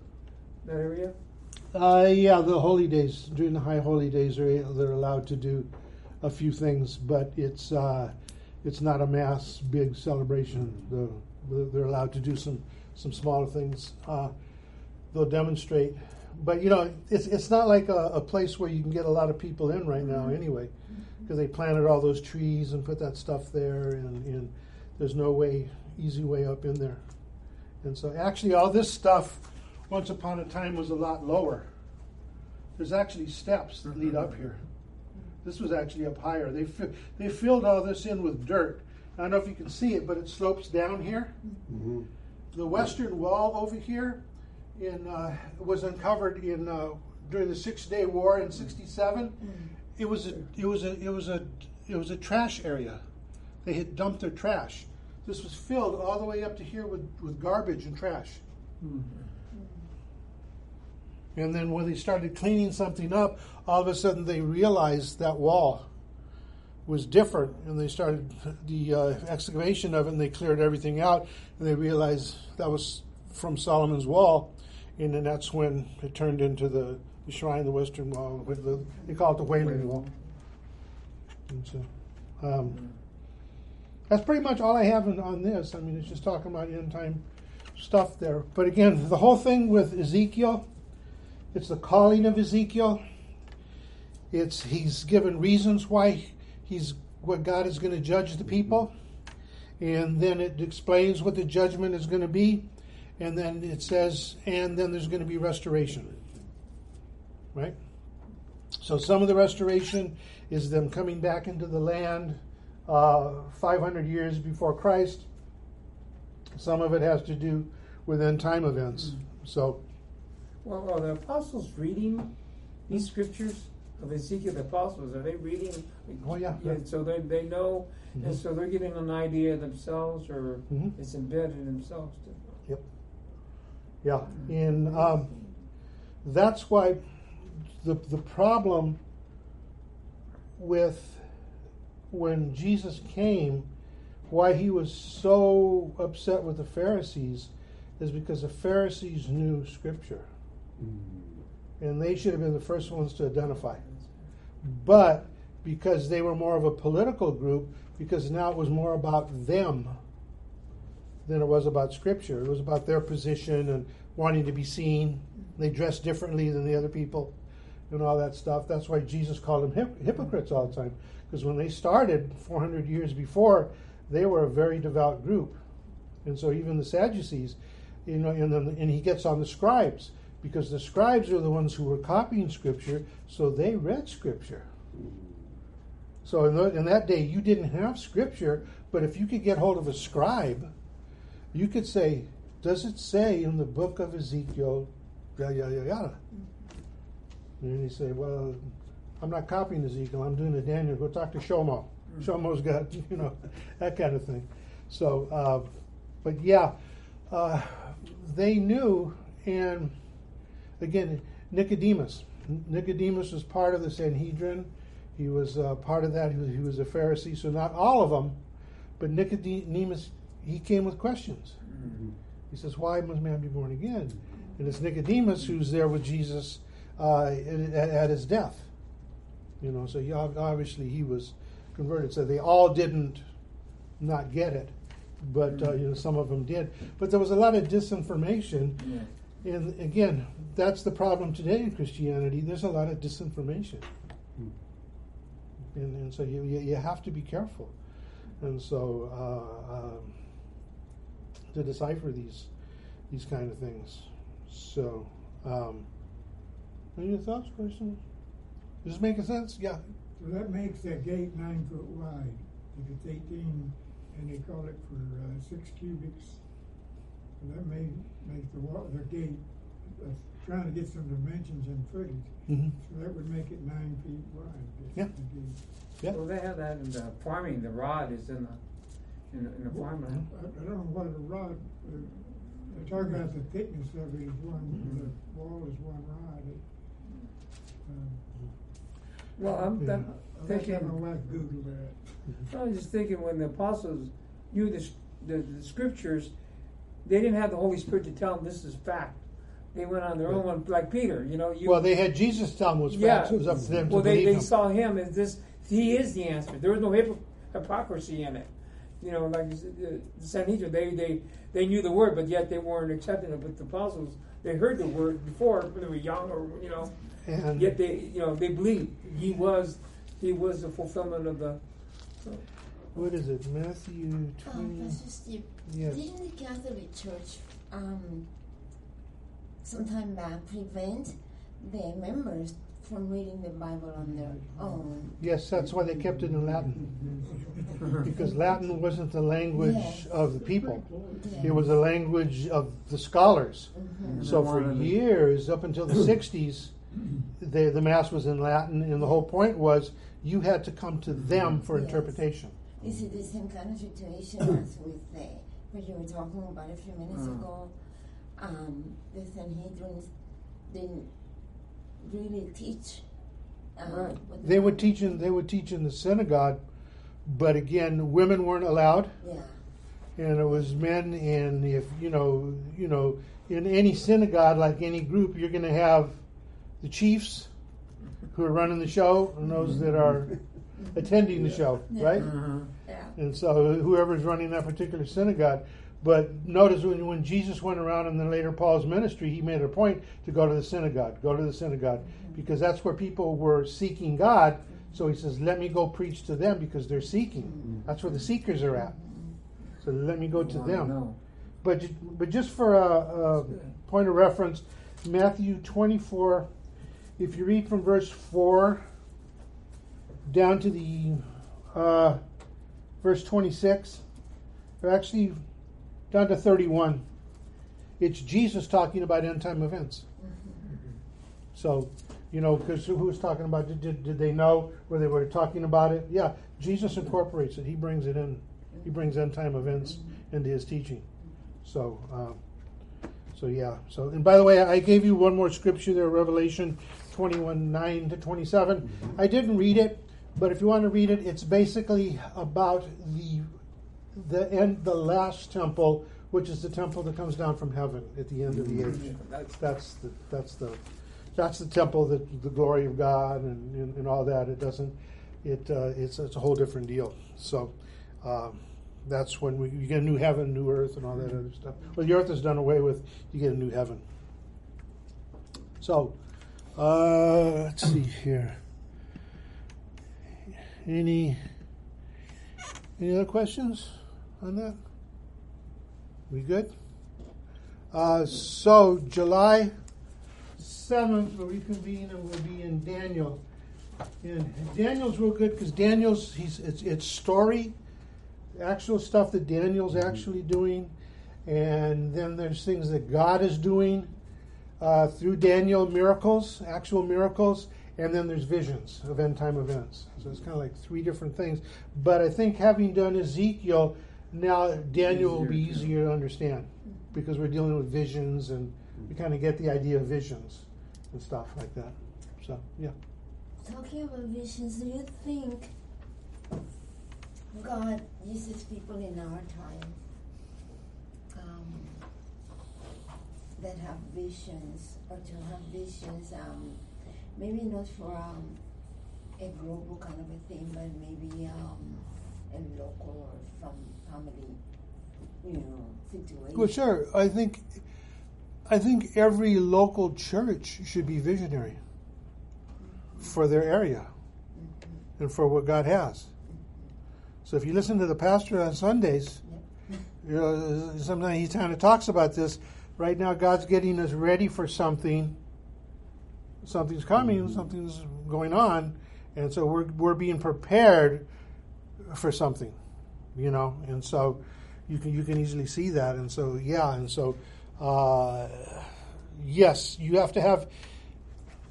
that area? Uh, yeah, the holy days during the high holy days are they're allowed to do a few things, but it's uh, it's not a mass big celebration. The, they're allowed to do some some smaller things. Uh, they'll demonstrate, but you know it's it's not like a, a place where you can get a lot of people in right now anyway, because they planted all those trees and put that stuff there, and, and there's no way easy way up in there. And so actually all this stuff once upon a time was a lot lower. There's actually steps that lead up here. This was actually up higher. They fi- they filled all this in with dirt. I don't know if you can see it, but it slopes down here. Mm-hmm. The western wall over here in uh, was uncovered in uh, during the Six Day War in '67. It was a it was a it was a it was a trash area. They had dumped their trash. This was filled all the way up to here with, with garbage and trash. And then when they started cleaning something up, all of a sudden they realized that wall was different, and they started the uh, excavation of it, and they cleared everything out, and they realized that was from Solomon's wall, and then that's when it turned into the, the shrine, the western wall. With the, they call it the Wailing Wall. And so, um, that's pretty much all I have on, on this. I mean, it's just talking about end time stuff there. But again, the whole thing with Ezekiel, it's the calling of Ezekiel. It's he's given reasons why he's what God is going to judge the people, and then it explains what the judgment is going to be, and then it says, and then there's going to be restoration. Right. So some of the restoration is them coming back into the land uh, 500 years before Christ. Some of it has to do with end time events. So Well, are the apostles reading these scriptures of Ezekiel the apostles? Are they reading? Oh, yeah. so they they know, Mhm. and so they're getting an idea themselves, or Mhm. it's embedded in themselves. Too. Yep. Yeah, and um, that's why the the problem with when Jesus came, why he was so upset with the Pharisees, is because the Pharisees knew Scripture, and they should have been the first ones to identify. But because they were more of a political group, because now it was more about them than it was about scripture. It was about their position and wanting to be seen. They dressed differently than the other people and all that stuff. That's why Jesus called them hip- hypocrites all the time. Because when they started 400 years before, they were a very devout group. And so even the Sadducees, you know, and, then, and he gets on the scribes because the scribes are the ones who were copying scripture, so they read scripture. So in, the, in that day, you didn't have scripture, but if you could get hold of a scribe, you could say, Does it say in the book of Ezekiel, yada, yada, yada? And you say, Well, I'm not copying Ezekiel, I'm doing a Daniel. Go talk to Shomo. Shomo's got, you know, that kind of thing. So, uh, but yeah, uh, they knew, and again, Nicodemus. Nicodemus was part of the Sanhedrin. He was uh, part of that. He was, he was a Pharisee, so not all of them, but Nicodemus, he came with questions. He says, "Why must man be born again?" And it's Nicodemus who's there with Jesus uh, at, at his death. You know, so he, obviously he was converted. So they all didn't not get it, but uh, you know some of them did. But there was a lot of disinformation, Yeah. And again, that's the problem today in Christianity. There's a lot of disinformation, and, and so you, you have to be careful, and so uh, um, to decipher these these kind of things. So, um, any thoughts, questions? Does this make sense? Yeah. So that makes that gate nine foot wide. If it's eighteen, and they call it for uh, six cubits, so that may make the wall, the gate, uh, trying to get some dimensions and footage. Mm-hmm. So that would make it nine feet wide. Yeah. Yeah. Well, they have that in the farming. The rod is in the in the, in the farming. I, I don't know what a rod, uh, they talk about the thickness of it is one, the wall is one rod. It, um, Well, I'm Yeah. th- I'll have to thinking. my wife Google that. I was just thinking when the apostles knew the, the, the scriptures, they didn't have the Holy Spirit to tell them this is fact. They went on their own, like Peter. You know, you. Well, they had Jesus tell them was fact. yeah. facts. It was up to them well, to they, they him. saw him as this. He is the answer. There was no hypo- hypocrisy in it. You know, like the Sanhedrin, they, they they knew the word, but yet they weren't accepting it. But the apostles, they heard the word before when they were young, or you know, and yet they you know they believed he was he was the fulfillment of the. So, what is it? Matthew Um, twenty. Pastor Steve, Yes. didn't the Catholic Church um, sometime back prevent their members from reading the Bible on their own? Yes, that's why they kept it in Latin. because Latin wasn't the language Yes. of the people. Yes. It was the language of the scholars. Mhm. So for years, up until the '60s, the the mass was in Latin, and the whole point was you had to come to them for Yes. interpretation. This is the same kind of situation as with the what you were talking about a few minutes Mm. ago. Um, the Sanhedrin didn't really teach. Um, Right. what They were teaching. they would teach in the synagogue, but again, women weren't allowed. Yeah. and it was men and if you know you know in any synagogue like any group you're going to have the chiefs who are running the show and those that are attending the show right? Yeah. and so whoever's running that particular synagogue. But notice when, when jesus went around and then later paul's ministry he made a point to go to the synagogue go to the synagogue because that's where people were seeking god. So he says let me go preach to them because they're seeking. That's where the seekers are at. So let me go to them. but but just for a, a point of reference, Matthew 24, if you read from verse 4 down to the uh, verse 26, or actually down to 31, it's Jesus talking about end time events. So You know, because who was talking about? Did, did, did they know where they were talking about it? Yeah, Jesus incorporates it. He brings it in. He brings end time events into his teaching. So, um, so yeah. So, and by the way, I gave you one more scripture there, Revelation twenty-one nine to twenty-seven. I didn't read it, but if you want to read it, it's basically about the the end, the last temple, which is the temple that comes down from heaven at the end of the age. That's That's the that's the that's the temple that the glory of God and, and, and all that. It doesn't. It uh, it's it's a whole different deal. So. Um, that's when we, you get a new heaven, new earth, and all that other stuff. Well, the earth is done away with. You get a new heaven. So, uh, let's see here. Any any other questions on that? We good? Uh, so July seventh, we'll reconvene and we'll be in Daniel. And Daniel's real good because Daniel's he's it's it's story, actual stuff that Daniel's actually doing, and then there's things that God is doing uh, through Daniel, miracles, actual miracles, and then there's visions of end time events. So it's kind of like three different things. But I think having done Ezekiel, now Daniel will be easier to understand because we're dealing with visions and we kind of get the idea of visions and stuff like that. So, yeah. Talking about visions, do you think God uses people in our time um, that have visions or to have visions? Um, maybe not for um, a global kind of a thing, but maybe um, a local or from family, you know, situation. Well, sure. I think, I think every local church should be visionary for their area and for what God has. So if you listen to the pastor on Sundays, you know, sometimes he kind of talks about this. Right now, God's getting us ready for something. Something's coming. Something's going on, and so we're we're being prepared for something, you know. And so you can you can easily see that. And so yeah. And so uh, yes, you have to have.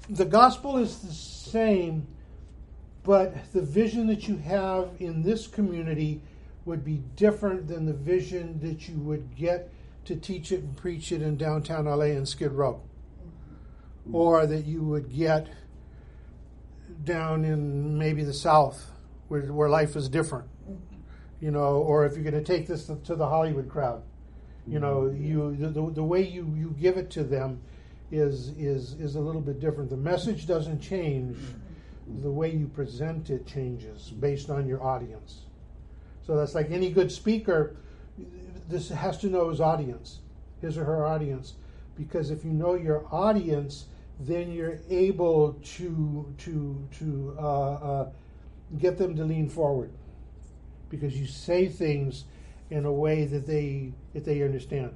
The gospel is the same, but the vision that you have in this community would be different than the vision that you would get to teach it and preach it in downtown LA and Skid Row, or that you would get down in maybe the South, where where life is different, you know, or if you're going to take this to, the Hollywood crowd, you know, you the, the, the way you, you give it to them is is is a little bit different. The message doesn't change, the way you present it changes based on your audience. So that's like any good speaker. This has to know his audience, his or her audience, because if you know your audience, then you're able to to to uh, uh, get them to lean forward, because you say things in a way that they that they understand.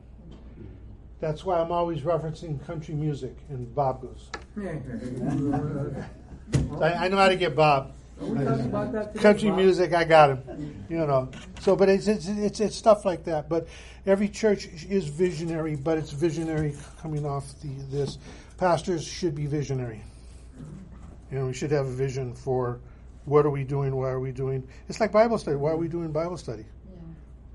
That's why I'm always referencing country music, and Bob goes. I, I know how to get Bob. We talked about that today, Country music, I got him. You know, so but it's it's, it's it's stuff like that. But every church is visionary, but it's visionary coming off the this. Pastors should be visionary, and we should have a vision for what are we doing, why are we doing. It's like Bible study. Why are we doing Bible study? Yeah.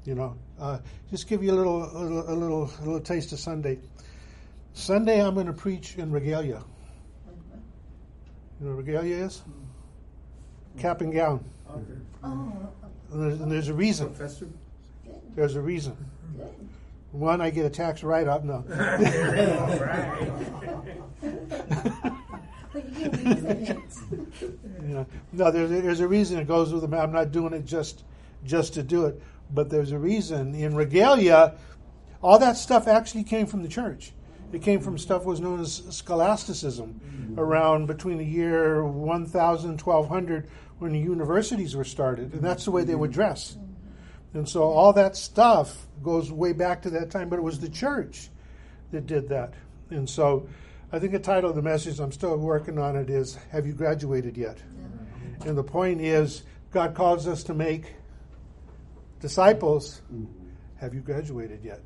You know, uh, just give you a little, a little, a little, a little taste of Sunday. Sunday, I'm going to preach in regalia. You know what regalia is? Cap and gown. Okay. Oh, And there's, and there's a reason. Professor? There's a reason. good. One, I get a tax write-off. No. But you reason it. You know, no, there's a, there's a reason it goes with them. I'm not doing it just just to do it, but there's a reason. In regalia, all that stuff actually came from the church. It came from stuff was known as scholasticism mm-hmm. around between the year 1000 1200 when the universities were started, and that's the way they would dress. And so all that stuff goes way back to that time, but it was the church that did that. And so I think the title of the message, I'm still working on it, is Have You Graduated Yet? And the point is, God calls us to make disciples. Have you graduated yet?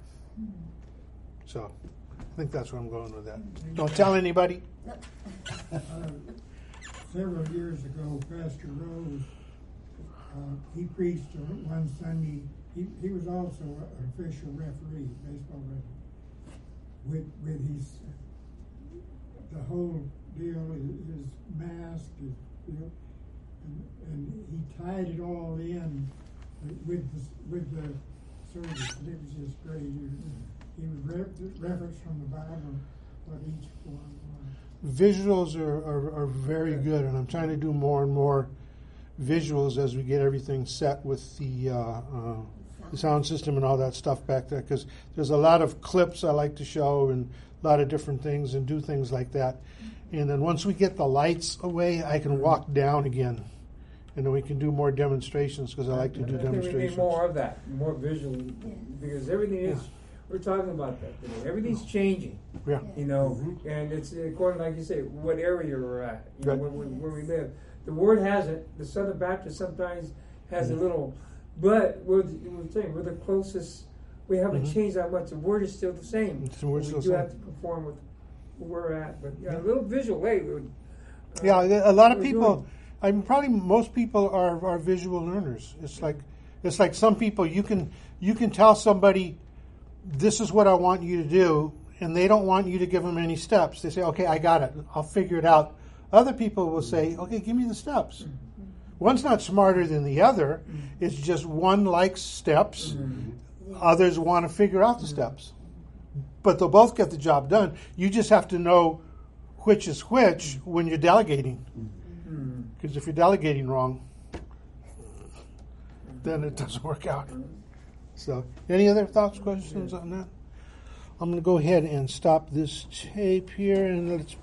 So I think that's where I'm going with that. Don't tell anybody. Several years ago, Pastor Rose, uh, he preached one Sunday. He, he was also an official referee, baseball referee, with with his the whole deal, his, mask, his, you know, and, and he tied it all in with the with the service. It was just great. He, would re- reference from the Bible what each form was. Visuals are, are, are very good, and I'm trying to do more and more visuals as we get everything set with the, uh, uh, the sound system and all that stuff back there. Because there's a lot of clips I like to show and a lot of different things and do things like that. And then once we get the lights away, I can walk down again, and then we can do more demonstrations because I like to do I think we need demonstrations. more of that, more visual, because everything is, we're talking about that today. Everything's changing, Yeah. you know, and it's according, like you say, what area we're at, you know, Right. where, where, where we live. The word has it. The Southern Baptist sometimes has a little, but we're, we're saying we're the closest. We haven't Mhm. changed that much. The word is still the same. The word's we still do the have to conform with where we're at, but yeah, a little visual would. uh, Yeah, a lot of people. doing. I mean, probably most people are, are visual learners. It's like it's like some people you can you can tell somebody this is what I want you to do, and they don't want you to give them any steps. They say, "Okay, I got it. I'll figure it out." Other people will say, "Okay, give me the steps." One's not smarter than the other. It's just one likes steps. Others want to figure out the steps. But they'll both get the job done. You just have to know which is which when you're delegating. Mm-hmm. Because if you're delegating wrong, then it doesn't work out. So, any other thoughts, questions on that? I'm going to go ahead and stop this tape here and let's